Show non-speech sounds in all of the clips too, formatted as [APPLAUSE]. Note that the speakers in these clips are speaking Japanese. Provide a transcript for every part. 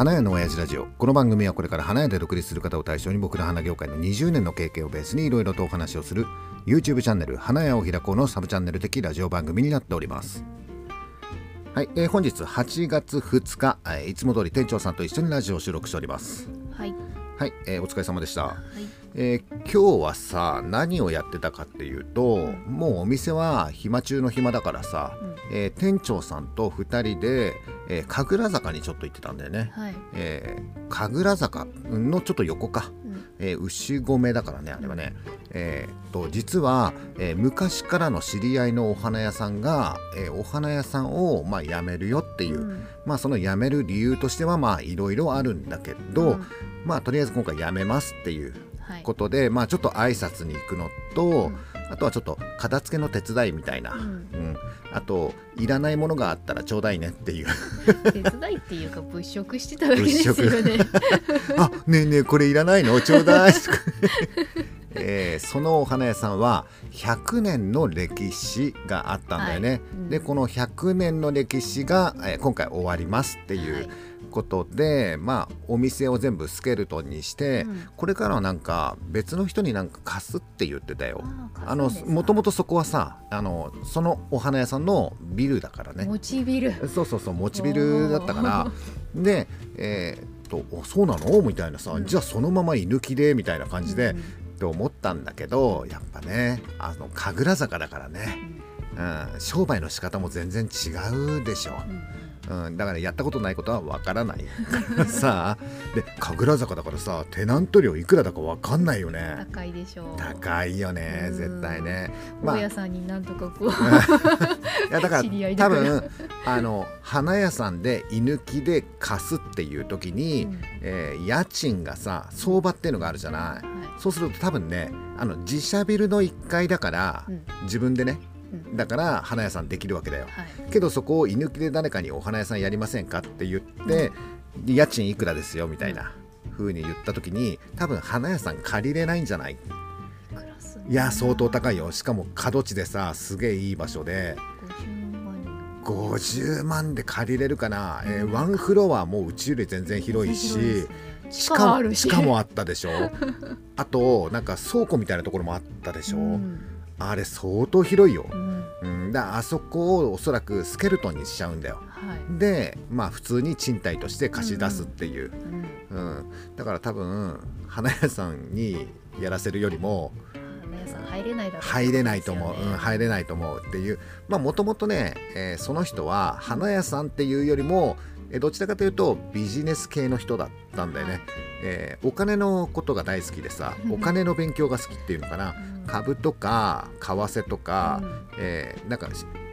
花屋の親父ラジオこの番組はこれから花屋で独立する方を対象に僕ら花業界の20年の経験をベースにいろいろとお話をする YouTube チャンネル花屋を開こうのサブチャンネル的ラジオ番組になっておりますはい、えー本日8月2日、えーいつも通り店長さんと一緒にラジオを収録しておりますはい。はい、えーお疲れ様でした、はい。えー今日はさ何をやってたかっていうと、もうお店は暇中の暇だからさ、えー店長さんと2人で、えー神楽坂にちょっと行ってたんだよね、はい。えー神楽坂のちょっと横か、うん。えー牛込だからねあれはね、えーと実は、えー昔からの知り合いのお花屋さんが、えーお花屋さんを、まあ、辞めるよっていう、うん。まあその辞める理由としてはまあいろいろあるんだけど、うん。まあとりあえず今回辞めますっていうはい。ことで、まあちょっと挨拶に行くのと、うん。あとはちょっと片付けの手伝いみたいな、ううん。んあといらないものがあったらちょうだいねっていう。手伝いっていうか物色してただけですよね。[LAUGHS] あねえねえこれいらないの？ちょうだい、[LAUGHS] えーそのお花屋さんは100年の歴史があったんだよね、はい。うん。でこの100年の歴史が、えー今回終わりますっていう、はいことでまあお店を全部スケルトンにして、うん。これからはなんか別の人になんか貸すって言ってたよ。ああのもともとそこはさあのそのお花屋さんのビルだからね。モチビル。そうそうそう持ちビルだったから。でえーっとおそうなの？みたいなさ、うんじゃあそのまま居抜きでみたいな感じで、うん。って思ったんだけどやっぱねあの神楽坂だからね、うん、商売の仕方も全然違うでしょ。うんうん、だからやったことないことはわからない。[LAUGHS] さで神楽坂だからさテナント料いくらだかわかんないよね。高いでしょう。高いよねうん。絶対ね。まあい大家さんになんとかこう。[LAUGHS] やだから [LAUGHS] 多分あの花屋さんで居抜きで貸すっていう時に、うん。えー家賃がさ相場っていうのがあるじゃない。はい。そうすると多分ねあの自社ビルの1階だから、うん。自分でねうんだから花屋さんできるわけだよ。はい。けどそこを居抜きで誰かにお花屋さんやりませんかって言って、家賃いくらですよみたいな風に言った時に多分花屋さん借りれないんじゃない？いや相当高いよ。しかも角地でさすげえいい場所で。50万50万で。借りれるかな、えーワンフロアもうちより全然広いし。しかもあったでしょ？[LAUGHS] あとなんか倉庫みたいなところもあったでしょ、うんあれ相当広いよ。う、ん。うん、だあそこをおそらくスケルトンにしちゃうんだよ。はい。でまあ普通に賃貸として貸し出すっていう、うん。うん。だから多分花屋さんにやらせるよりも入れないだろう。入れないと思う、うん、入れい。ないと思うっていう。まあもともとね、えーその人は花屋さんっていうよりも、えーどちらかというとビジネス系の人だったんだよね、えーお金のことが大好きでさお金の勉強が好きっていうのかな。株とか為替とか、えーなんか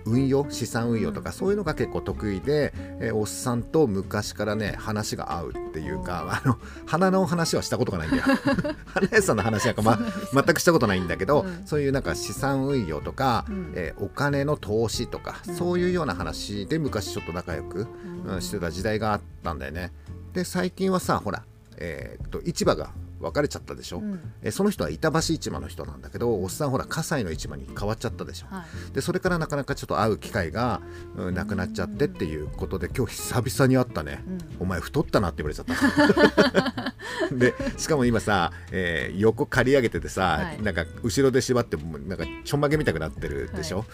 運用資産運用とか、うんそういうのが結構得意で、えーおっさんと昔からね話が合うっていうかあの花の話はしたことがないんだよ。[LAUGHS] 花屋さんの話なんか、ま、全くしたことないんだけど、うん。そういうなんか資産運用とか、うん。えーお金の投資とか、うん。そういうような話で昔ちょっと仲良く、うん。うんしてた時代があったんだよね。で最近はさほら、えーっと市場が分かれちゃったでしょ、うん。えーその人は板橋市場の人なんだけどおっさんほら葛西の市場に変わっちゃったでしょ？はい。でそれからなかなかちょっと会う機会が、うんなくなっちゃってっていうことで今日久々に会ったね、うん。お前太ったなって言われちゃった。[LAUGHS] でしかも今さ、えー横刈り上げててさ、はい。なんか後ろで縛ってなんかちょんまげみたくなってるでしょ、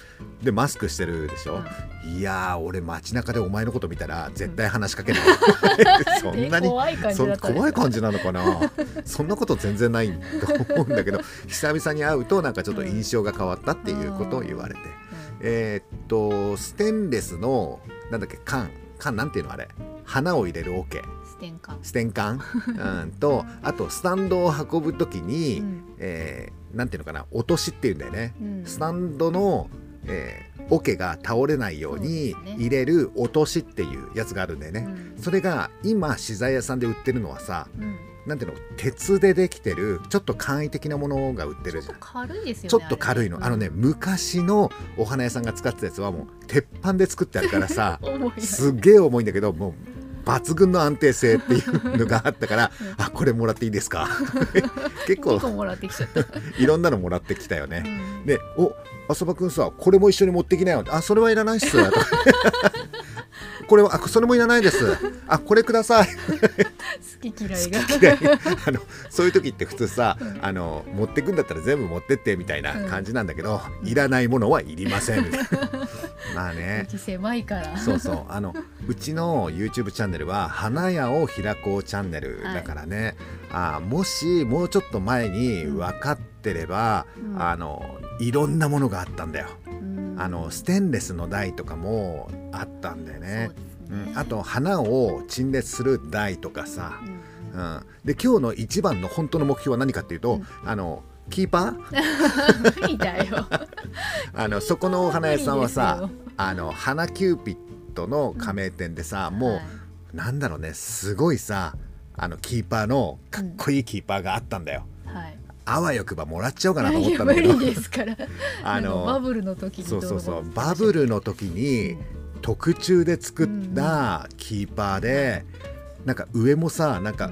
でマスクしてるでしょ、い。やー俺街中でお前のこと見たら絶対話しかけない、[LAUGHS] そんなに怖い感じなのかな？そんなこと全然ないと思うんだけど [LAUGHS] 久々に会うとなんかちょっと印象が変わったっていうことを言われて、えーっとステンレスのなんだっけ缶。缶なんていうのあれ？花を入れる桶。ステンカステン缶、うん、と [LAUGHS] あとスタンドを運ぶ時に、うん。えーなんていうのかな？落としっていうんだよね、うん。スタンドの、えー桶が倒れないように入れる落としっていうやつがあるんだよね、うん。それが今資材屋さんで売ってるのはさうんなんていうの鉄でできてるちょっと簡易的なものが売ってるじゃん。軽いですよねちょっと軽いの。あのね昔のお花屋さんが使ってたやつはもう鉄板で作ってあるからさ [LAUGHS] すっげえ重いんだけどもう抜群の安定性っていうのがあったから [LAUGHS] うん。あこれもらっていいですか？[LAUGHS] 結構2個もらってきちゃった、いろんなのもらってきたよね、うん。で「お浅場くんさこれも一緒に持ってきなよ」あそれはいらないっす」とかこれはあそれもいらないです。あこれください。好き嫌いが。嫌い。あのそういう時って普通さあの持ってくんだったら全部持ってってみたいな感じなんだけど、いらないものはいりません。みたいなまあね。狭いから。そうそう。あのうちの YouTube チャンネルは「花屋を開こうチャンネル」だからね、あもしもうちょっと前に分かってれば、うん。あのいろんなものがあったんだよ。うん。あのステンレスの台とかもあったんだよね。ね。うん、あと花を陳列する台とかさ、うん。うん、で今日の一番の本当の目標は何かっていうと、うん。あのキーパー？無理だよ。[LAUGHS] あのそこのお花屋さんはさあの花キューピッドの加盟店でさ、もう、はい。なんだろうねすごいさあのキーパーのかっこいいキーパーがあったんだよ。はいあわよくばもらっちゃおうかなと思ったんだけどですから。[LAUGHS] あのバブルの時にそうそうそう。バブルの時に特注で作ったキーパーで、なんか上もさなんか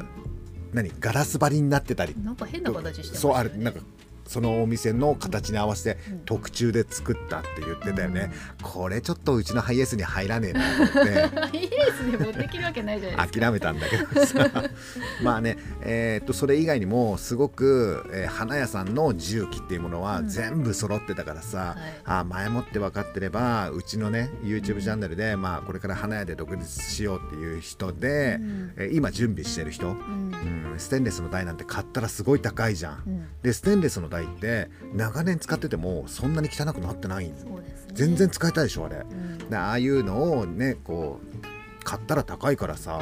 何ガラス張りになってたり。なんか変な形してましたそうあるなんかそのお店の形に合わせてうん。特注で作ったって言ってたよね、これちょっとうちのハイエースに入らねえなと思って。ハイエースで持ってきるわけないじゃない諦めたんだけどさ。[LAUGHS] まあねえーっとそれ以外にもすごく、えー花屋さんの重機っていうものはうん。全部揃ってたからさ、はい。あ前もって分かってればうちのね YouTube チャンネルで、まあ、これから花屋で独立しようっていう人で、うん。えー今準備してる人、うん。うん、ステンレスの台なんて買ったらすごい高いじゃん。うん。でステンレスの台って長年使っててもそんなに汚くなってない。そうですね。全然使えたでしょあれ。うん。でああいうのをねこう買ったら高いからさ、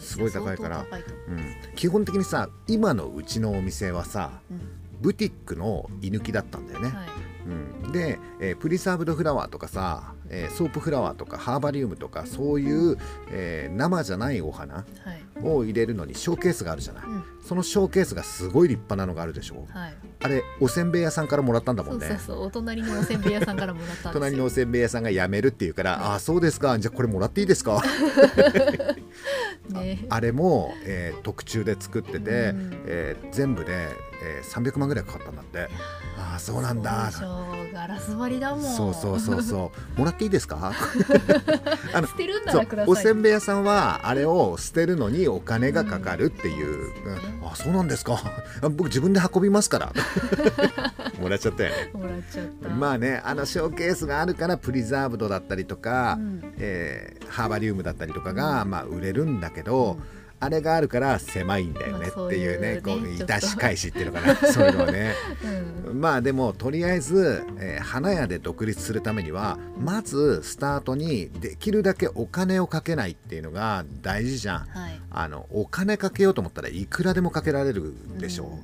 すすごい高いから。うん、基本的にさ今のうちのお店はさうん。ブティックの居抜きだったんだよね。はい。うん、で、えープリサーブドフラワーとかさ、えーソープフラワーとかハーバリウムとかそういう、えー生じゃないお花はい。を入れるのにショーケースがあるじゃない、うん。そのショーケースがすごい立派なのがあるでしょ。はい。あれおせんべい屋さんからもらったんだもんね。そうそうそう。お隣のおせんべい屋さんからもらった [LAUGHS] 隣のおせんべい屋さんが辞めるっていうから、ああそうですか。じゃあこれもらっていいですか？[LAUGHS] ね。あれも、えー特注で作ってて、うん。えー全部で、えー300万ぐらいかかったんだってああそうなんだ。ガラス張りだもん。そうそうそうそう。もらっていいですか？[LAUGHS] あの捨てるんださい。おせんべい屋さんはあれを捨てるのにお金がかかるっていう、うん。うんあそうなんですか。あ僕自分で運びますから。[LAUGHS] もらっちゃったよね。もらっちゃった。まあねあのショーケースがあるからプリザーブドだったりとか、うん。えーハーバリウムだったりとかが、うん。まあ、売れるんだけど、うんあれがあるから狭いんだよねまあっていうね,、こういたし返しっていうのかな。[LAUGHS] そういうのはね。うん。まあでもとりあえず、えー花屋で独立するためにはまずスタートにできるだけお金をかけないっていうのが大事じゃん。はい。あのお金かけようと思ったらいくらでもかけられるでしょ。う、うん。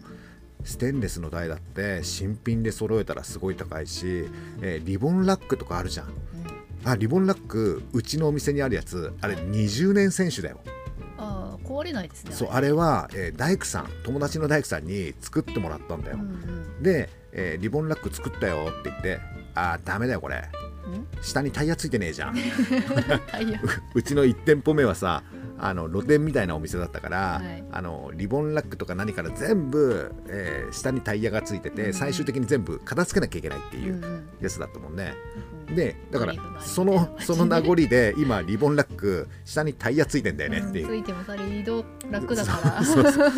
ステンレスの台だって新品で揃えたらすごい高いし、えーリボンラックとかあるじゃん。うん。あリボンラックうちのお店にあるやつあれ20年選手だよ壊れないですねそうあれ。は、えー大工さん友達の大工さんに作ってもらったんだよ、うんうん。で、えーリボンラック作ったよって言ってあーダメだよこれ。うん？下にタイヤついてねえじゃん。[LAUGHS] うちの1店舗目はさあの露店みたいなお店だったから、はい。あのリボンラックとか何から全部、えー下にタイヤがついてて、うん最終的に全部片付けなきゃいけないっていうやつだったもんね、うんでだからそのその名残で今リボンラック下にタイヤついてんだよねっていう、うんついてもさリード楽だから。そうそうそう。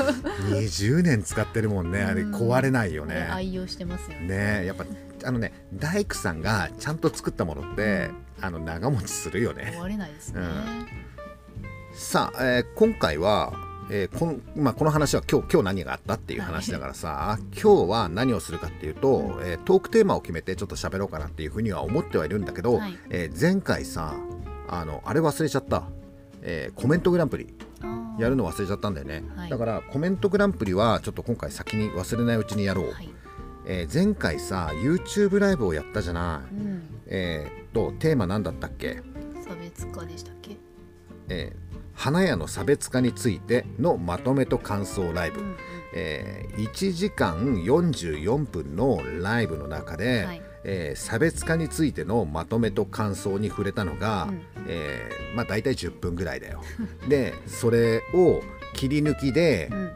20 [LAUGHS] 年使ってるもんね。あれうん。壊れないよね、ね愛用してますよね。ねやっぱあのね大工さんがちゃんと作ったものって、あの長持ちするよね。壊れないですね。さあ、えー今回は、えーこのまあ、この話は今日今日何があったっていう話だからさ、今日は何をするかっていうと、えートークテーマを決めてちょっと喋ろうかなっていうふうには思ってはいるんだけど、はい。えー前回さあのあれ忘れちゃった、えーコメントグランプリ。やるの忘れちゃったんだよね、はい。だからコメントグランプリはちょっと今回先に忘れないうちにやろう、はい。えー前回さ YouTube ライブをやったじゃない、うん。えーっとテーマ何だったっけ？差別化でしたっけ？えー花屋の差別化についてのまとめと感想ライブ、うんうん。えー1時間44分のライブの中で、はい。えー差別化についてのまとめと感想に触れたのが、うん。えーまあ、大体10分ぐらいだよ。[LAUGHS] でそれを切り抜きで、うん。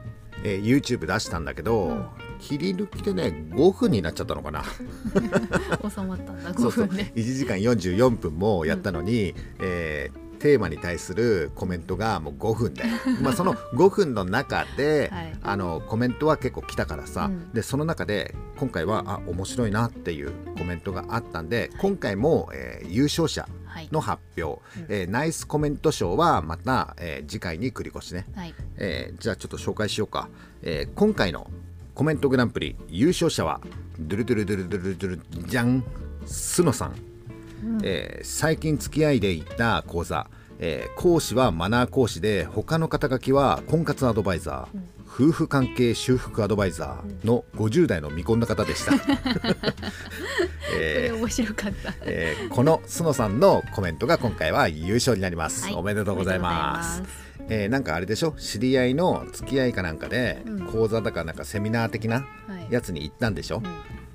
えー YouTube 出したんだけど、うん。切り抜きでね5分になっちゃったのかな。[LAUGHS] 収まったんだ5そうそう。分で1時間44分もやったのに、えーテーマに対するコメントがもう5分で [LAUGHS] まあその5分の中で、はい。あのコメントは結構来たからさ、うん。でその中で今回はあ面白いなっていうコメントがあったんで、今回も、えー優勝者はい。の発表、うん。えーナイスコメント賞はまた、えー次回に繰り越しね、はい。えーじゃあちょっと紹介しようか、えー今回のコメントグランプリ優勝者はドゥルドゥルドゥルドゥルドゥルじゃんスノさん、えー最近付き合いで行った講座、えー講師はマナー講師で他の肩書きは婚活アドバイザー、夫婦関係修復アドバイザーの50代の未婚の方でした、こ [LAUGHS] [LAUGHS] えーれ面白かった。えーこのスノさんのコメントが今回は優勝になります、はい。おめでとうございます。ます。えーなんかあれでしょ？知り合いの付き合いかなんかで、うん。講座だかなんかセミナー的なはい。やつに行ったんでしょ、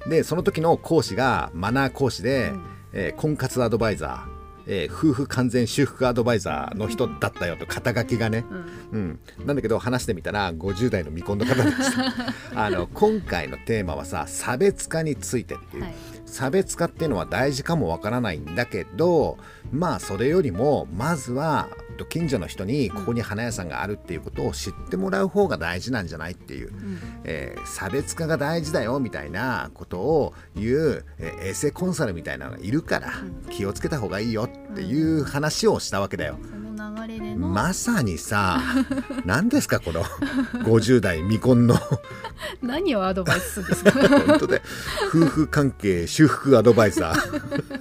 うん。でその時の講師がマナー講師で、うんえー婚活アドバイザー、えー夫婦完全修復アドバイザーの人だったよと肩書きがね、うん。うん、なんだけど話してみたら50代の未婚の方でした。[LAUGHS] あの今回のテーマはさ差別化についてっていう、はい。差別化っていうのは大事かもわからないんだけどまあそれよりもまずは近所の人にここに花屋さんがあるっていうことを知ってもらう方が大事なんじゃないっていう、うん。えー差別化が大事だよみたいなことを言う、えーエセコンサルみたいなのがいるから気をつけた方がいいよっていう話をしたわけだよ。まさにさ何ですかこの [LAUGHS] 50代未婚の。[LAUGHS] 何をアドバイスするんですか？[LAUGHS] 本当で夫婦関係修復アドバイザー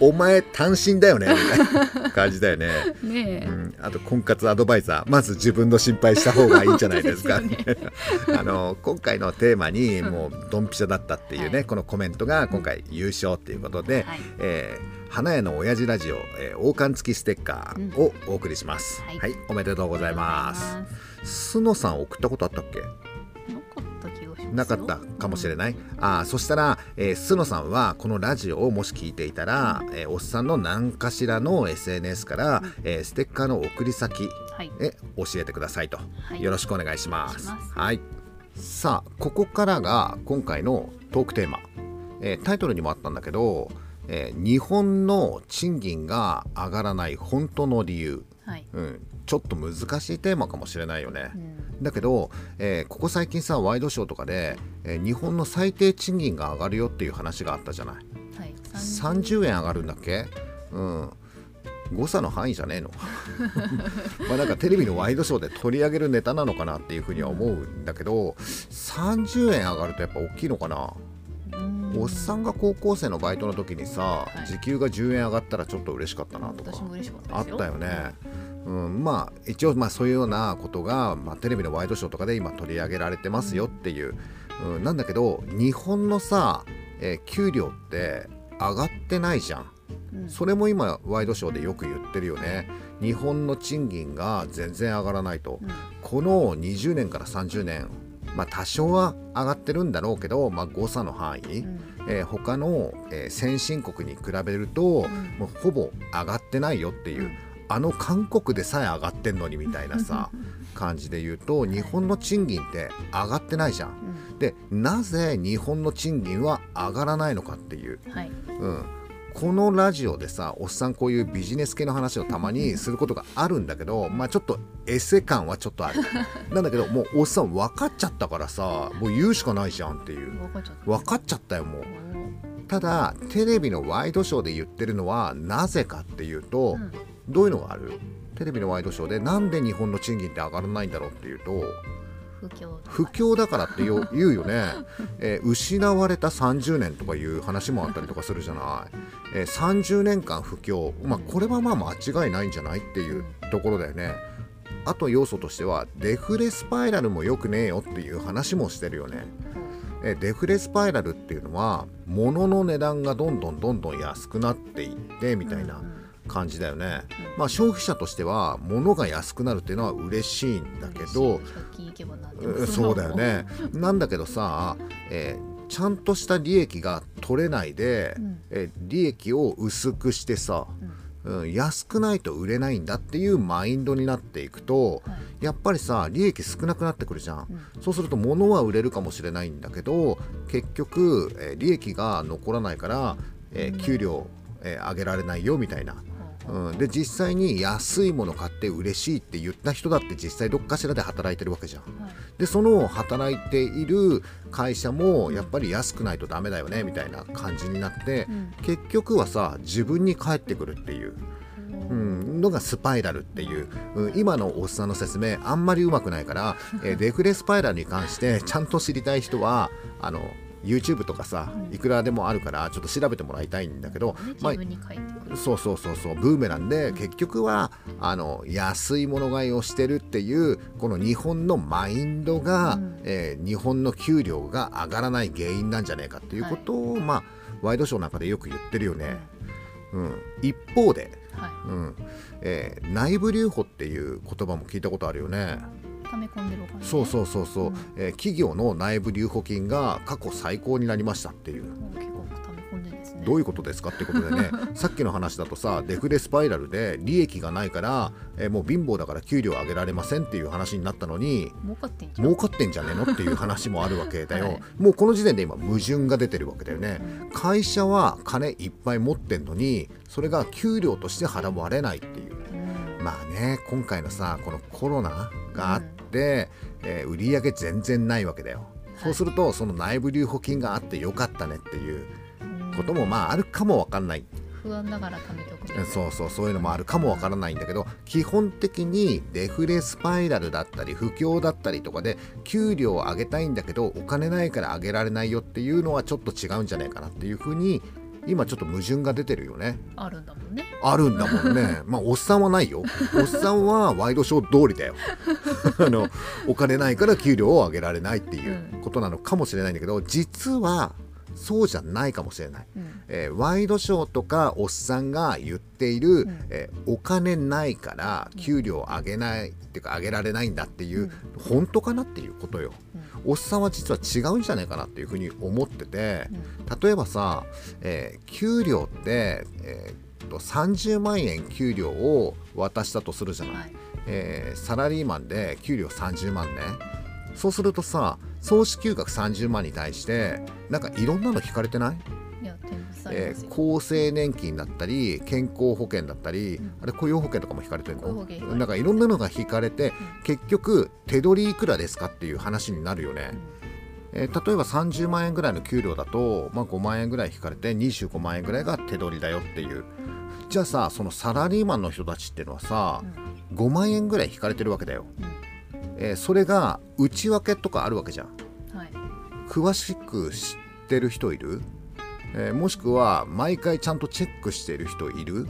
お前単身だよねみたいな [LAUGHS] 感じだよね、ねえ、うん、あと婚活アドバイザー。まず自分の心配した方がいいんじゃないですか。す [LAUGHS] あの今回のテーマにもうドンピシャだったっていうね、はい。このコメントが今回優勝っていうことで、はい。えー花屋の親父ラジオ、えー王冠付きステッカーをお送りします、はい。はい、おめでとうございます。す。のさん送ったことあったっけ？なかったかもしれない、ああそしたら、えー、スノさんはこのラジオをもし聞いていたら、えーおっさんの何かしらの SNS から、えーステッカーの送り先はい。へ教えてくださいと、はい。よろしくお願いします。お願いします。はい。さあここからが今回のトークテーマ、えータイトルにもあったんだけど、えー日本の賃金が上がらない本当の理由、はい、うん、ちょっと難しいテーマかもしれないよね、うん、だけど、えーここ最近さワイドショーとかで、えー日本の最低賃金が上がるよっていう話があったじゃない。はい、30円上がるんだっけ？うん。誤差の範囲じゃねえの。[LAUGHS] まあなんかテレビのワイドショーで取り上げるネタなのかなっていうふうには思うんだけど30円上がるとやっぱ大きいのかな？うん。おっさんが高校生のバイトの時にさ、はい。時給が10円上がったらちょっと嬉しかったなとか。あったよね。うん、まあ一応まあそういうようなことが、まあ、テレビのワイドショーとかで今取り上げられてますよっていう、うん、なんだけど日本のさ、えー給料って上がってないじゃん。うん。それも今ワイドショーでよく言ってるよね。日本の賃金が全然上がらないと。うん。この20年から30年まあ多少は上がってるんだろうけど、まあ、誤差の範囲、うん。えー他の、えー先進国に比べると、ん。もうほぼ上がってないよっていう、うんあの韓国でさえ上がってんのにみたいなさ感じで言うと日本の賃金って上がってないじゃん。うん。でなぜ日本の賃金は上がらないのかっていう、はい。うん、このラジオでさおっさんこういうビジネス系の話をたまにすることがあるんだけどまあちょっとエセ感はちょっとある。[LAUGHS] なんだけどもうおっさん分かっちゃったからさもう言うしかないじゃんっていう。分かっちゃったよもう。おただテレビのワイドショーで言ってるのはなぜかっていうと、うんどういうのがある？テレビのワイドショーでなんで日本の賃金って上がらないんだろうっていうと不況不況だからってよ [LAUGHS] 言うよね、えー失われた30年とかいう話もあったりとかするじゃない、えー30年間不況、まあ、これはまあ間違いないんじゃないっていうところだよね。あと要素としてはデフレスパイラルも良くねえよっていう話もしてるよね。えーデフレスパイラルっていうのは物の値段がどんどんどんどん安くなっていってみたいな感じだよね、まあ消費者としては物が安くなるっていうのは嬉しいんだけど、100均行けばなんでもうんそうだよね。なんだけどさ、えーちゃんとした利益が取れないで、うん。えー利益を薄くしてさ、うん、安くないと売れないんだっていうマインドになっていくと、はい。やっぱりさ利益少なくなってくるじゃん、うん。そうすると物は売れるかもしれないんだけど結局、えー利益が残らないから、えー給料、えー上げられないよみたいなうん、で実際に安いもの買って嬉しいって言った人だって実際どっかしらで働いてるわけじゃん。はい。でその働いている会社もやっぱり安くないとダメだよねみたいな感じになってうん。結局はさ自分に返ってくるっていう、うん、のがスパイラルっていう、うん、今のおっさんの説明あんまりうまくないから、えーデフレスパイラルに関してちゃんと知りたい人はあの YouTube とかさいくらでもあるからちょっと調べてもらいたいんだけど、ね、まあそうそうそうそうブーメランで結局はあの安いもの買いをしてるっていうこの日本のマインドが、うん。えー日本の給料が上がらない原因なんじゃないかっていうことを、まあワイドショーなんかでよく言ってるよね。うん、一方で、はい。うん。えー内部留保っていう言葉も聞いたことあるよね。溜め込んでるお金そうそうそうそう、うん。えー企業の内部留保金が過去最高になりましたっていう。どういうことですかってことでね。[LAUGHS] さっきの話だとさデフレスパイラルで利益がないから、えーもう貧乏だから給料上げられませんっていう話になったのに儲かってんじゃん。儲かってんじゃねえのっていう話もあるわけだよ、[LAUGHS] はい。もうこの時点で今矛盾が出てるわけだよね。会社は金いっぱい持ってんのにそれが給料として払われないっていう。うんまあね今回のさこのコロナがあって、えー売り上げ全然ないわけだよ、そうするとその内部留保金があってよかったねっていううん。こともまああるかもわかんない。不安ながら貯めておくそうそうそういうのもあるかもわからないんだけど基本的にデフレスパイラルだったり不況だったりとかで給料を上げたいんだけどお金ないから上げられないよっていうのはちょっと違うんじゃないかなっていうふうに今ちょっと矛盾が出てるよね。あるんだもんね。あるんだもんね。[LAUGHS] まあおっさんはないよ。おっさんはワイドショー通りだよ。[LAUGHS] あのお金ないから給料を上げられないっていうことなのかもしれないんだけど実はそうじゃないかもしれない。うん。えーワイドショーとかおっさんが言っている、ん。えーお金ないから給料上げない、っていうか上げられないんだっていう、本当かなっていうことよ。おっさんは実は違うんじゃないかなっていうふうに思ってて例えばさ、えー給料って、えーっと30万円給料を渡したとするじゃない、はい。えーサラリーマンで給料30万ね。そうするとさ総支給額30万に対してなんかいろんなの引かれてない？えー厚生年金だったり健康保険だったり、あれ雇用保険とかも引かれてるの？なんかいろんなのが引かれて、結局手取りいくらですかっていう話になるよね、えー例えば30万円ぐらいの給料だと、まあ、5万円ぐらい引かれて25万円ぐらいが手取りだよっていう。じゃあさそのサラリーマンの人たちっていうのはさ、5万円ぐらい引かれてるわけだよ、えーそれが内訳とかあるわけじゃんうん。はい。詳しく知ってる人いる、えーもしくは毎回ちゃんとチェックしてる人いる、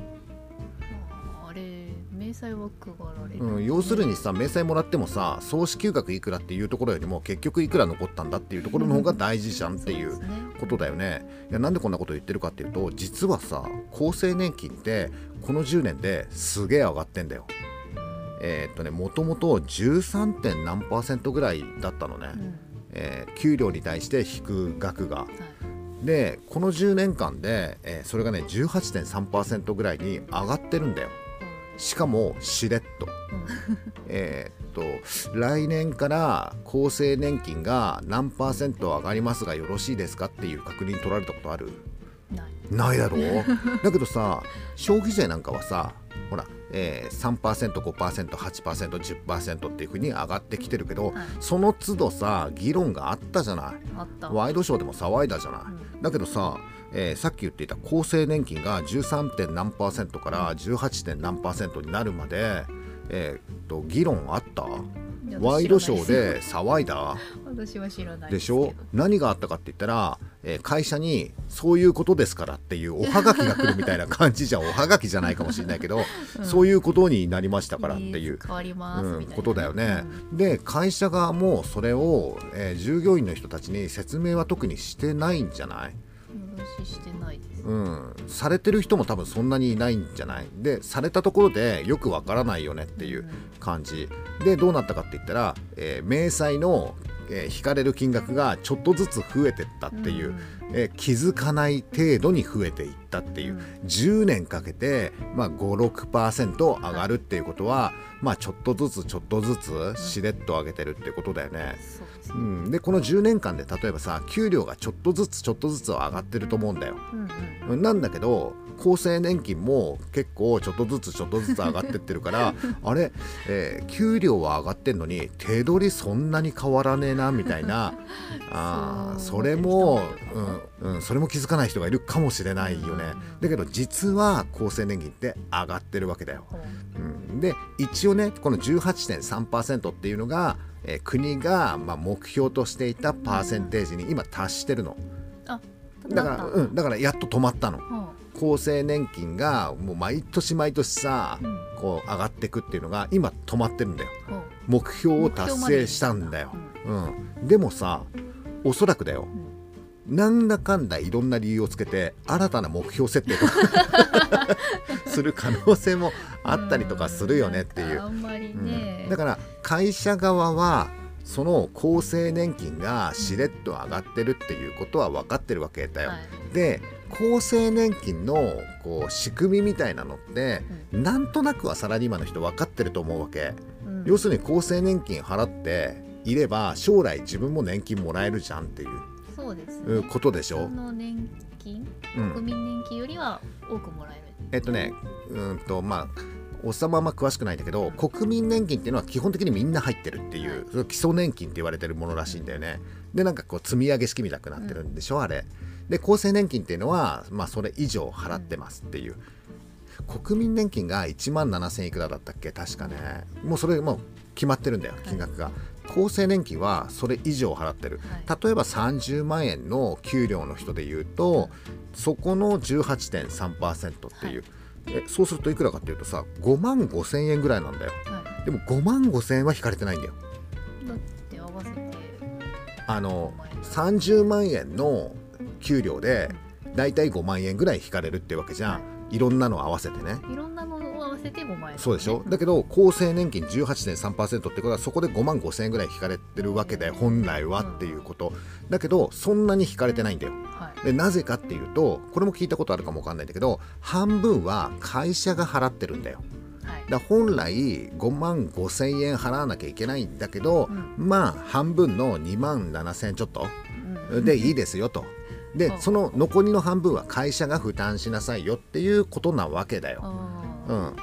ああれ明細は配られる、うん、要するにさ明細もらってもさ総支給額いくらっていうところよりも結局いくら残ったんだっていうところの方が大事じゃんっていうことだよね。いやなんでこんなこと言ってるかっていうと実はさ厚生年金ってこの10年ですげえ上がってんだよ。えーっとねもともと 13. 点何パーセントぐらいだったのね、うんえー給料に対して引く額が。はいでこの10年間で、えーそれがね18.3%ぐらいに上がってるんだよ。しかもしれっと。えーっと来年から厚生年金が何パーセント上がりますがよろしいですかっていう確認取られたことある？ないだろう？だけどさ消費税なんかはさほら、えー、3%5%8%10% っていうふうに上がってきてるけど、はいその都度さ議論があったじゃないワイドショーでも騒いだじゃない、だけどさ、えーさっき言っていた厚生年金が 13. 点何パーセントから 18. 点何パーセントになるまで、えーっと議論あった？ワイドショーで騒いだ？私は知らない [LAUGHS] でしょ？何があったかって言ったら、えー会社にそういうことですからっていうおはがきが来るみたいな感じじゃおはがきじゃないかもしれないけど、[LAUGHS] そういうことになりましたから。っていう。変わりますうん、ことだよね、で会社側もそれを、えー従業員の人たちに説明は特にしてないんじゃない、うん私してないです、うん、されてる人も多分そんなにいないんじゃない。でされたところでよくわからないよねっていう感じ。でどうなったかって言ったら、えー明細の、えー引かれる金額がちょっとずつ増えてったっていう、うん。えー気づかない程度に増えていったっていう、10年かけて、まあ、56%上がるっていうことは、まあ、ちょっとずつちょっとずつしれっと上げてるってことだよね。そう。ですうん、でこの10年間で例えばさ給料がちょっとずつちょっとずつは上がってると思うんだよ。うんうん。なんだけど厚生年金も結構ちょっとずつちょっとずつ上がってってるから [LAUGHS] あれ、えー給料は上がってんのに手取りそんなに変わらねえなみたいな。[LAUGHS] あーそれも、うんうん、それも気づかない人がいるかもしれないよね。だけど実は厚生年金って上がってるわけだよ。うん、で一応ねこの18.3%っていうのが、えー国が、まあ、目標としていたパーセンテージに今達してるの。あだから、うん、だからやっと止まったの。ほ厚生年金がもう毎年毎年さこう上がっていくっていうのが今止まってるんだよ。目標を達成したんだよ、うん、でもさおそらくだよ。なんだかんだいろんな理由をつけて新たな目標設定とか [LAUGHS] する可能性もあったりとかするよねっていう。あんまりうん。ね、だから会社側はその厚生年金がしれっと上がってるっていうことは分かってるわけだよ。はい。で厚生年金のこう仕組みみたいなのってなんとなくはサラリーマンの人分かってると思うわけ。うん。要するに厚生年金払っていれば将来自分も年金もらえるじゃんっていうそうですね。うんことでしょ？年金？うん。国民年金よりは多くもらえる、えっとねうんとまあおっさんもあんま詳しくないんだけど国民年金っていうのは基本的にみんな入ってるっていう基礎年金って言われてるものらしいんだよね。でなんかこう積み上げ式みたくなってるんでしょ、あれ。で厚生年金っていうのはまあそれ以上払ってますっていう。国民年金が1万7000いくらだったっけ？確かね。もうそれもう決まってるんだよ金額が、厚生年金はそれ以上払ってる。はい。例えば30万円の給料の人で言うと、そこの18.3%っていう、えそうするといくらかっていうとさ5万5千円ぐらいなんだよ。はでも5万5千円は引かれてないんだよ。い、だって合わせてあの30万円。の給料でだいたい5万円ぐらい引かれるってわけじゃん。いろんなの合わせてね。いろんなのせて5万円、そうでしょ？だけど厚生年金18.3%ってことはそこで5万5千円ぐらい引かれてるわけだよ本来はっていうこと。だけどそんなに引かれてないんだよ。はい。でなぜかっていうとこれも聞いたことあるかもわかんないんだけど半分は会社が払ってるんだよ。はい。だ本来5万5千円払わなきゃいけないんだけど、うん。まあ半分の2万7千円ちょっとうん。でいいですよと。でうん。その残りの半分は会社が負担しなさいよっていうことなわけだよ。うあん、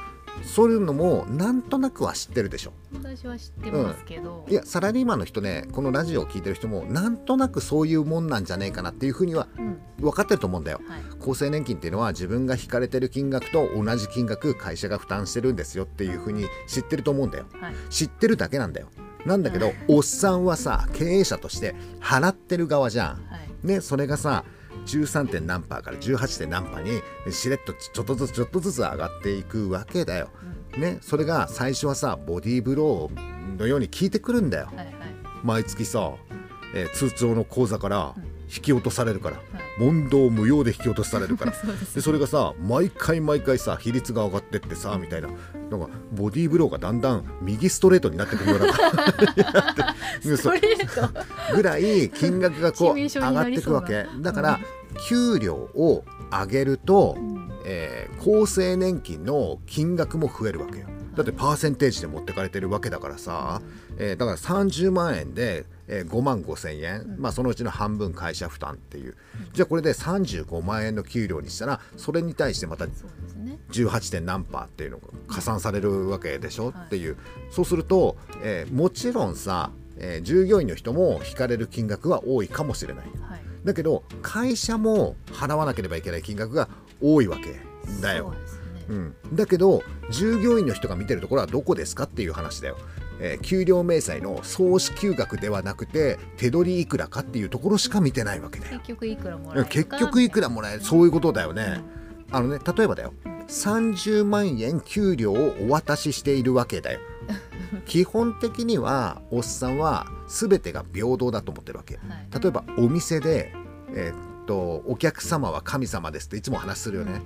そういうのもなんとなくは知ってるでしょ。ー私は知ってますけど、いやサラリーマンの人ねこのラジオを聞いてる人もなんとなくそういうもんなんじゃねえかなっていうふうにはうん分かってると思うんだよ。はい厚生年金っていうのは自分が引かれてる金額と同じ金額会社が負担してるんですよっていうふうに知ってると思うんだよ。はい知ってるだけなんだよ。なんだけど、おっさんはさ経営者として払ってる側じゃん。はいねそれがさ13点何パーから18点何パーにしれっとちょっとずつちょっとずつ上がっていくわけだよ。ねそれが最初はさボディーブローのように効いてくるんだよ。はいはい毎月さ、えー通帳の口座から引き落とされるから、はい。問答無用で引き落とされるから。[LAUGHS] でそれがさ毎回毎回さ比率が上がってってさみたいな。なんかボディーブローがだんだん右ストレートになってくるような。[LAUGHS] ストレート。[LAUGHS] ぐらい金額がこう上がっていくわけ。だから給料を上げると、うん。えー厚生年金の金額も増えるわけよ。だってパーセンテージで持ってかれてるわけだからさ、えーだから30万円で、えー5万5千円、まあ、そのうちの半分会社負担っていう。じゃあこれで35万円の給料にしたらそれに対してまたそうですね。18. 点何パーっていうのが加算されるわけでしょ、はい。っていう。そうすると、えーもちろんさ、えー従業員の人も引かれる金額は多いかもしれない。はい。だけど会社も払わなければいけない金額が多いわけだよ。そう。ね。うん、だけど従業員の人が見てるところはどこですかっていう話だよ。えー給料明細の総支給額ではなくて手取りいくらかっていうところしか見てないわけだよ。結局いくらもらえるか？結局いくらもらえるそういうことだよね。あのね例えばだよ30万円給料をお渡ししているわけだよ。[LAUGHS] 基本的にはおっさんは全てが平等だと思ってるわけ。はい例えばお店で、えーっとお客様は神様ですっていつも話するよね。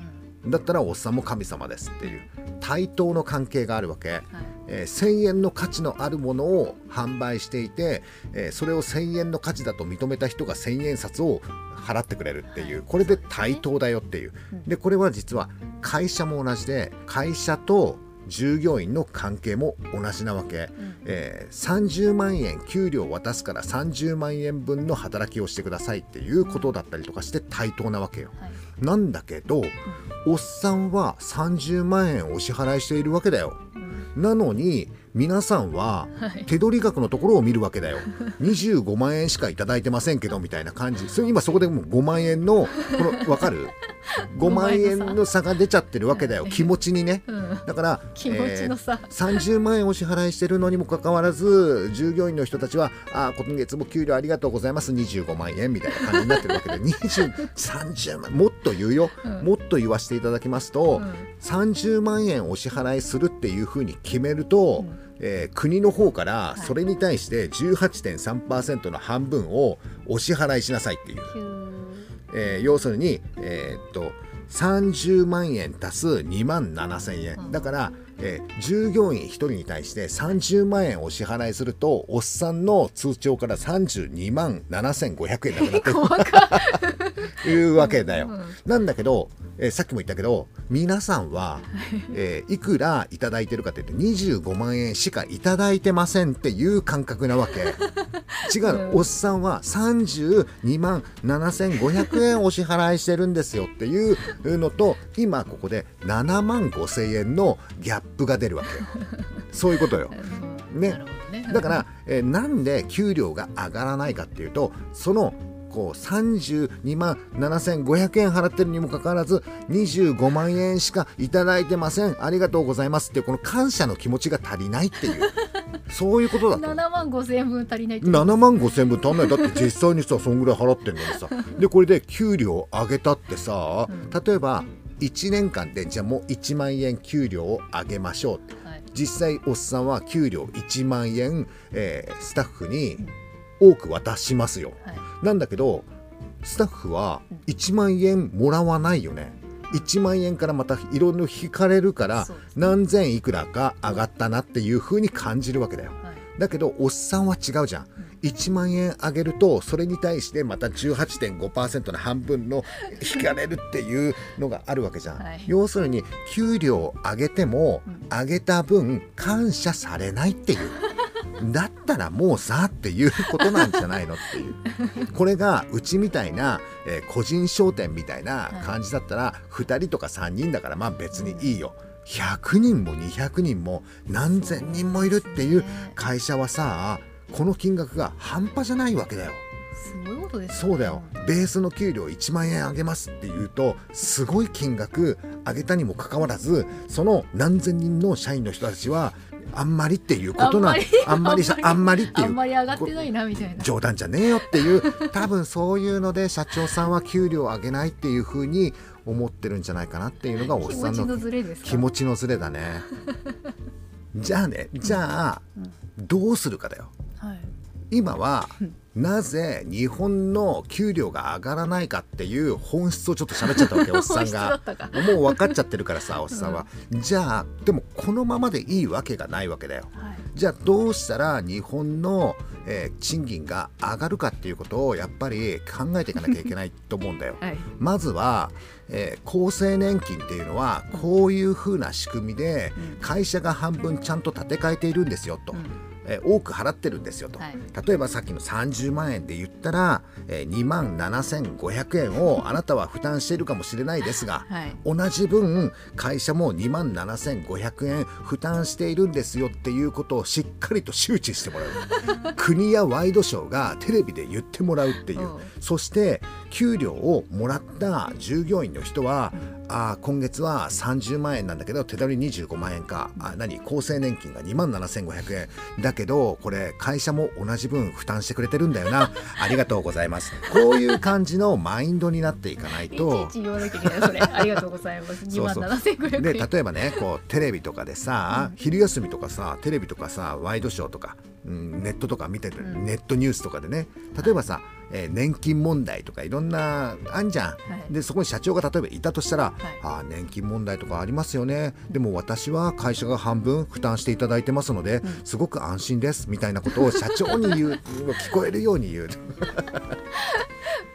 だったらおっさんも神様ですっていう対等の関係があるわけ、はいえー1000円の価値のあるものを販売していて、えーそれを1000円の価値だと認めた人が1000円札を払ってくれるっていうこれで対等だよっていう。でこれは実は会社も同じで会社と従業員の関係も同じなわけ、うん。えー30万円給料を渡すから30万円分の働きをしてくださいっていうことだったりとかして対等なわけよ。はい。なんだけどおっさんは30万円お支払いしているわけだよ。うんなのに皆さんははい。手取り額のところを見るわけだよ。[LAUGHS] 25万円しかいただいてませんけどみたいな感じ。それ今そこでもう5万円のこの分かる？[LAUGHS] 5万円の差が出ちゃってるわけだよ。気持ちにね。うん。だから気持ちのさ、30万円お支払いしてるのにもかかわらず従業員の人たちは「あー今月も給料ありがとうございます。25万円」みたいな感じになってるわけで。20 30万もっと言うよ、うん。もっと言わせていただきますと、うん。30万円お支払いするっていうふうに決めると、うん。えー国の方からい。それに対して18.3%の半分をお支払いしなさいっていう、えー要するに、えーっと30万円足す2万7000円、うん。だから、えー従業員1人に対して30万円お支払いするとおっさんの通帳から32万7500円なくなって細 [LAUGHS] かいうわけだよ。うん。なんだけど、えーさっきも言ったけど皆さんは、えーいくらいただいてるかって言って25万円しかいただいてませんっていう感覚なわけ。[LAUGHS] 違うの、うん。おっさんは32万7500円お支払いしてるんですよっていうのと今ここで7万5000円のギャップが出るわけよ。[LAUGHS] そういうことよ。[LAUGHS] うんね。ね。だから、えーなんで給料が上がらないかっていうとそのこう32万7500円払ってるにもかかわらず25万円しかいただいてません。ありがとうございます。っていうこの感謝の気持ちが足りないっていう。[LAUGHS] そういうことだと。7万5千円分足りないって7万5千分足んない。だって実際にさそんぐらい払ってんのにさ。でこれで給料上げたってさうん。例えば1年間でじゃあもう1万円給料を上げましょう。はい。実際おっさんは給料1万円、えースタッフに多く渡しますよ。はい。なんだけどスタッフは1万円もらわないよね。1万円からまたいろいろ引かれるから何千いくらか上がったなっていう風に感じるわけだよ。はい。だけどおっさんは違うじゃん1万円上げるとそれに対してまた18.5%の半分の引かれるっていうのがあるわけじゃん、はい。要するに給料を上げてもうん。上げた分感謝されないっていう。[LAUGHS] だったらもうさっていうことなんじゃないのっていう。これがうちみたいな、えー個人商店みたいな感じだったら2人とか3人だからまあ別にいいよ。100人も200人も何千人もいるっていう会社はさこの金額が半端じゃないわけだよ。すごいことですそうだよ。ベースの給料1万円上げますっていうとすごい金額上げたにもかかわらずその何千人の社員の人たちはあんまりっていうことなあんまりさあんまりっていう。んあまり上がってないなみたいな。冗談じゃねえよっていう。多分そういうので社長さんは給料を上げないっていうふうに思ってるんじゃないかなっていうのがおっさんの気持ちのズレだね [LAUGHS] じゃあねじゃあどうするかだよ。はい。今はなぜ日本の給料が上がらないかっていう本質をちょっと喋っちゃったわけ [LAUGHS] おっさんが。もう分かっちゃってるからさおっさんは、じゃあでもこのままでいいわけがないわけだよ。はいじゃあどうしたら日本の、えー賃金が上がるかっていうことをやっぱり考えていかなきゃいけないと思うんだよ。はい。まずは、えー厚生年金っていうのはこういうふうな仕組みでうん。会社が半分ちゃんと立て替えているんですよと、うんえー多く払ってるんですよと、はい。例えばさっきの30万円で言ったら、えー2万7500円をあなたは負担しているかもしれないですがはい。同じ分会社も2万7500円負担しているんですよっていうことをしっかりと周知してもらう。[LAUGHS] 国やワイドショーがテレビで言ってもらうっていう。うん。そして給料をもらった従業員の人はあー今月は30万円なんだけど手取り25万円か。あ何？厚生年金が2万7500円。だけどこれ会社も同じ分負担してくれてるんだよな。[LAUGHS] ありがとうございます。こういう感じのマインドになっていかないいちといち言わなきゃいけないそれ。[LAUGHS] ありがとうございます。2万そうそう。7500円で例えばねこうテレビとかでさ、昼休みとかさテレビとかさワイドショーとか、うん、ネットとか見てて、うん。ネットニュースとかでね例えばさ、えー年金問題とかいろんなあんじゃん、はい。でそこに社長が例えばいたとしたら、い。ああ年金問題とかありますよね。でも私は会社が半分負担していただいてますので、すごく安心ですみたいなことを社長に言う聞こえるように言う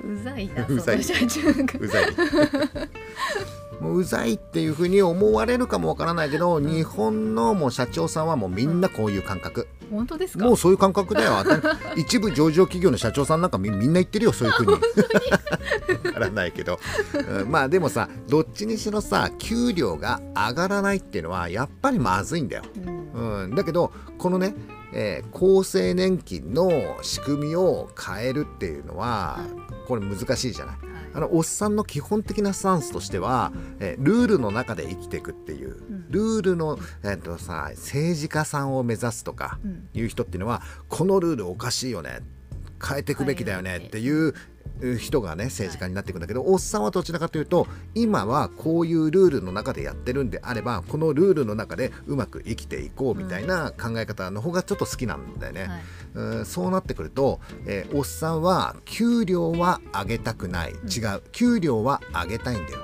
うざいなうざい。その社長が。うざい。[LAUGHS] もううざいっていうふうに思われるかもわからないけど日本のもう社長さんはもうみんなこういう感覚本当ですか？もうそういう感覚だよ。[LAUGHS] 一部上場企業の社長さんなんかみみんな言ってるよそういうふうに？[LAUGHS] わからないけど、うんまあでもさどっちにしろさ給料が上がらないっていうのはやっぱりまずいんだよ、うん。うん、だけどこのね、えー厚生年金の仕組みを変えるっていうのはこれ難しいじゃない？あのおっさんの基本的なスタンスとしては、えールールの中で生きていくっていう、ん。ルールの、えーとさ、政治家さんを目指すとかうん。いう人っていうのはこのルールおかしいよね変えていくべきだよねっていう人がね政治家になっていくんだけど、おっさんはどちらかというと今はこういうルールの中でやってるんであればこのルールの中でうまく生きていこうみたいな考え方の方がちょっと好きなんだよね。はい。うんそうなってくると、えーおっさんは給料は上げたくない。違う。給料は上げたいんだよ、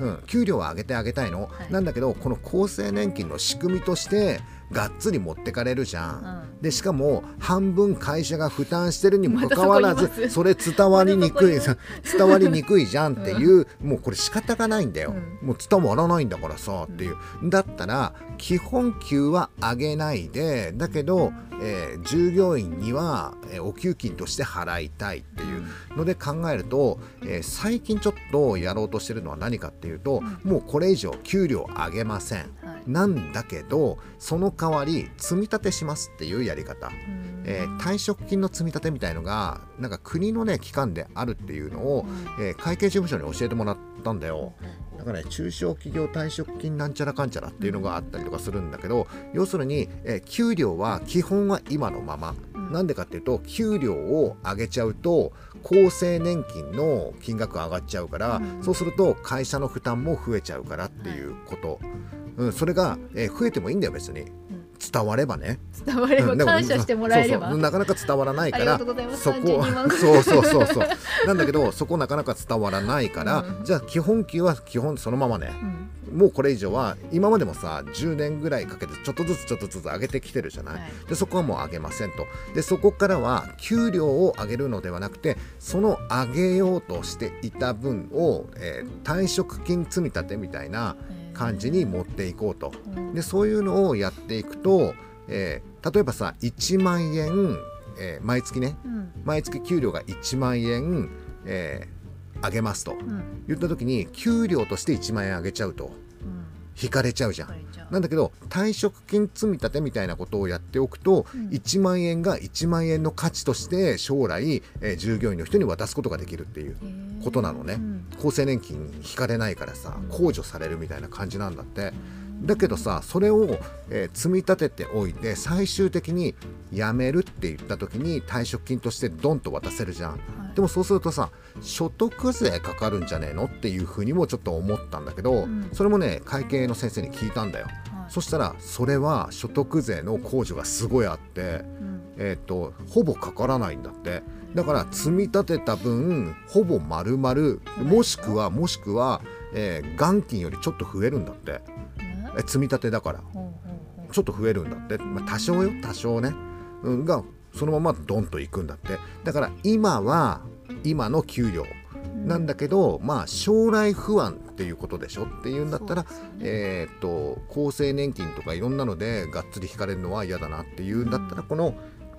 うん。うん、給料は上げてあげたいの、はい。なんだけどこの厚生年金の仕組みとしてがっつり持ってかれるじゃん、うん。でしかも半分会社が負担してるにもかかわらず [LAUGHS] それ伝わりにくい伝わりにくいじゃんっていう、[LAUGHS] もうこれ仕方がないんだよ、うもう伝わらないんだからさっていう、だったら基本給は上げないでだけど、えー従業員には、えーお給金として払いたいっていうので考えると、えー最近ちょっとやろうとしてるのは何かっていうと、もうこれ以上給料上げません。はい。なんだけどその代わり積み立てしますっていうやり方、うん。えー退職金の積み立てみたいのがなんか国のね機関であるっていうのを、えー会計事務所に教えてもらったんだよ。だからね中小企業退職金なんちゃらかんちゃらっていうのがあったりとかするんだけど要するに、えー給料は基本は今のまま、うん。なんでかっていうと給料を上げちゃうと厚生年金の金額が上がっちゃうから、うん。そうすると会社の負担も増えちゃうからっていうこと、うん、それが、えー増えてもいいんだよ別に伝わればね。伝わればうん感謝してもらえれば。そうそう。なかなか伝わらないから。そこ32万そうそうそうそう。なんだけどそこなかなか伝わらないから、うん。じゃあ基本給は基本そのままね。うん。もうこれ以上は今までもさ10年ぐらいかけてちょっとずつちょっとずつ上げてきてるじゃない、はい。でそこはもう上げませんと。でそこからは給料を上げるのではなくてその上げようとしていた分を、えー退職金積み立てみたいな感じに持っていこうと。うん。でそういうのをやっていくと、えー例えばさ1万円、えー毎月ね。うん。毎月給料が1万円、えー上げますと。うん。言った時に給料として1万円上げちゃうと。うん引かれちゃうじゃん。なんだけど退職金積み立てみたいなことをやっておくと、うん。1万円が1万円の価値として将来、えー従業員の人に渡すことができるっていうことなのね。うん。厚生年金に引かれないからさうん。控除されるみたいな感じなんだって。だけどさそれを、えー積み立てておいて最終的に辞めるって言った時に退職金としてドンと渡せるじゃん。はいでもそうするとさ所得税かかるんじゃねえのっていうふうにもちょっと思ったんだけど、うん。それもね会計の先生に聞いたんだよ。はい。そしたらそれは所得税の控除がすごいあって、うん。えー、とほぼかからないんだって。だから積み立てた分ほぼ丸々もしくはもしくは、えー元金よりちょっと増えるんだって。ねえ積み立てだから。ちょっと増えるんだって、まあ、多少よ多少ね、うん、がそのままドンといくんだって。だから今は今の給料。なんだけど、まあ将来不安っていうことでしょ。っていうんだったら、ね。えーっと厚生年金とかいろんなのでがっつり引かれるのは嫌だなっていうんだったら、うん。この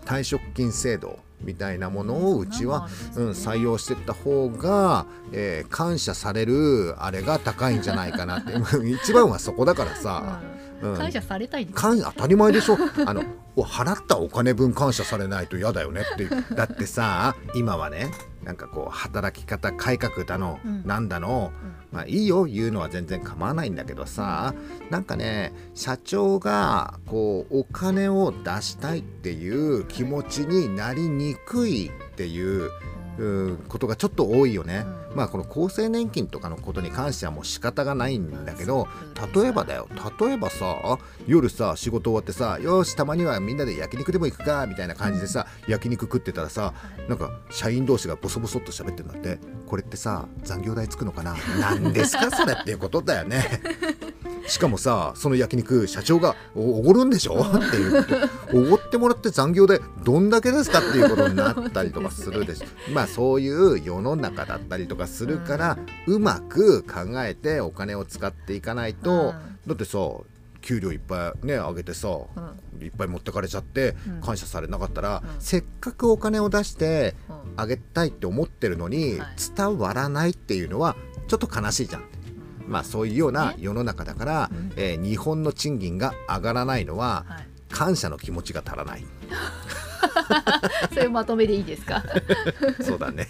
退職金制度みたいなものをうちは、うん、採用していった方が、えー感謝されるあれが高いんじゃないかなって。[LAUGHS] 一番はそこだからさ、うん感謝されたい感当たり前でしょ。[LAUGHS] あのお払ったお金分感謝されないと嫌だよねって。いうだってさ今はねなんかこう働き方改革だの、うん。なんだの、まあいいよ言うのは全然構わないんだけどさなんかね社長がこうお金を出したいっていう気持ちになりにくいっていううんことがちょっと多いよね、うん。まあこの厚生年金とかのことに関してはもう仕方がないんだけど例えばだよ。例えばさ夜さ仕事終わってさよしたまにはみんなで焼肉でも行くかみたいな感じでさ、焼肉食ってたらさなんか社員同士がボソボソっと喋ってるんだってこれってさ残業代つくのかな何ですかそれってい。うことだよねしかもさその焼肉社長がおごるんでしょ？っていうおごってもらって残業でどんだけですかっていうことになったりとかするでしょ。[LAUGHS] まあそういう世の中だったりとかするから、うまく考えてお金を使っていかないと、だってさ給料いっぱいね上げてさ、いっぱい持ってかれちゃってうん。感謝されなかったら、うん。せっかくお金を出してうん。あげたいって思ってるのに、はい。伝わらないっていうのはちょっと悲しいじゃん。まあそういうようなね世の中だから、うんえー日本の賃金が上がらないのははい、感謝の気持ちが足らない。[LAUGHS] そういうまとめでいいですか？[LAUGHS] そうだね。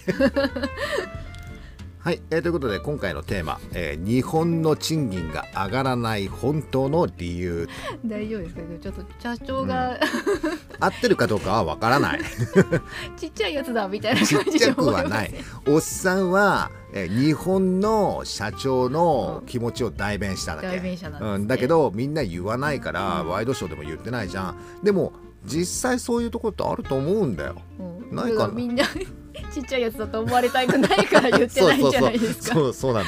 はい、えーということで今回のテーマ、えー日本の賃金が上がらない本当の理由。[LAUGHS] 大丈夫ですか？ちょっと社長が、[LAUGHS] 合ってるかどうかはわからない。[LAUGHS] ちっちゃいやつだみたいなちっちゃくはない。おっさんは、えー日本の社長の気持ちを代弁しただけ、代弁者なんね。うん、だけどみんな言わないから、うんワイドショーでも言ってないじゃん。でも実際そういうところってあると思うんだよ。うん。ないかな？みんな [LAUGHS] ちっちゃいやつだと思われたくないから言ってないんじゃないですか。そうそうそう。なん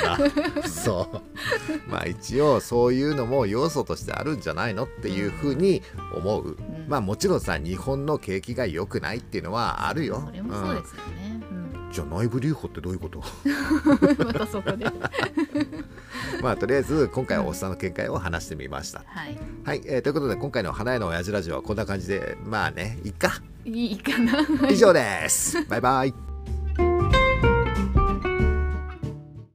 だ。そう。まあ一応そういうのも要素としてあるんじゃないのっていうふうに思う、ん。まあもちろんさ日本の景気が良くないっていうのはあるよ。それもそうですよね、うんじゃあ内部留保ってどういうこと？うん、またそこで。[LAUGHS] まあとりあえず今回はおっさんの見解を話してみました。はい。はい、えーということで今回の花屋の親父ラジオはこんな感じでまあねいっか。いいかな。以上です。バイバイ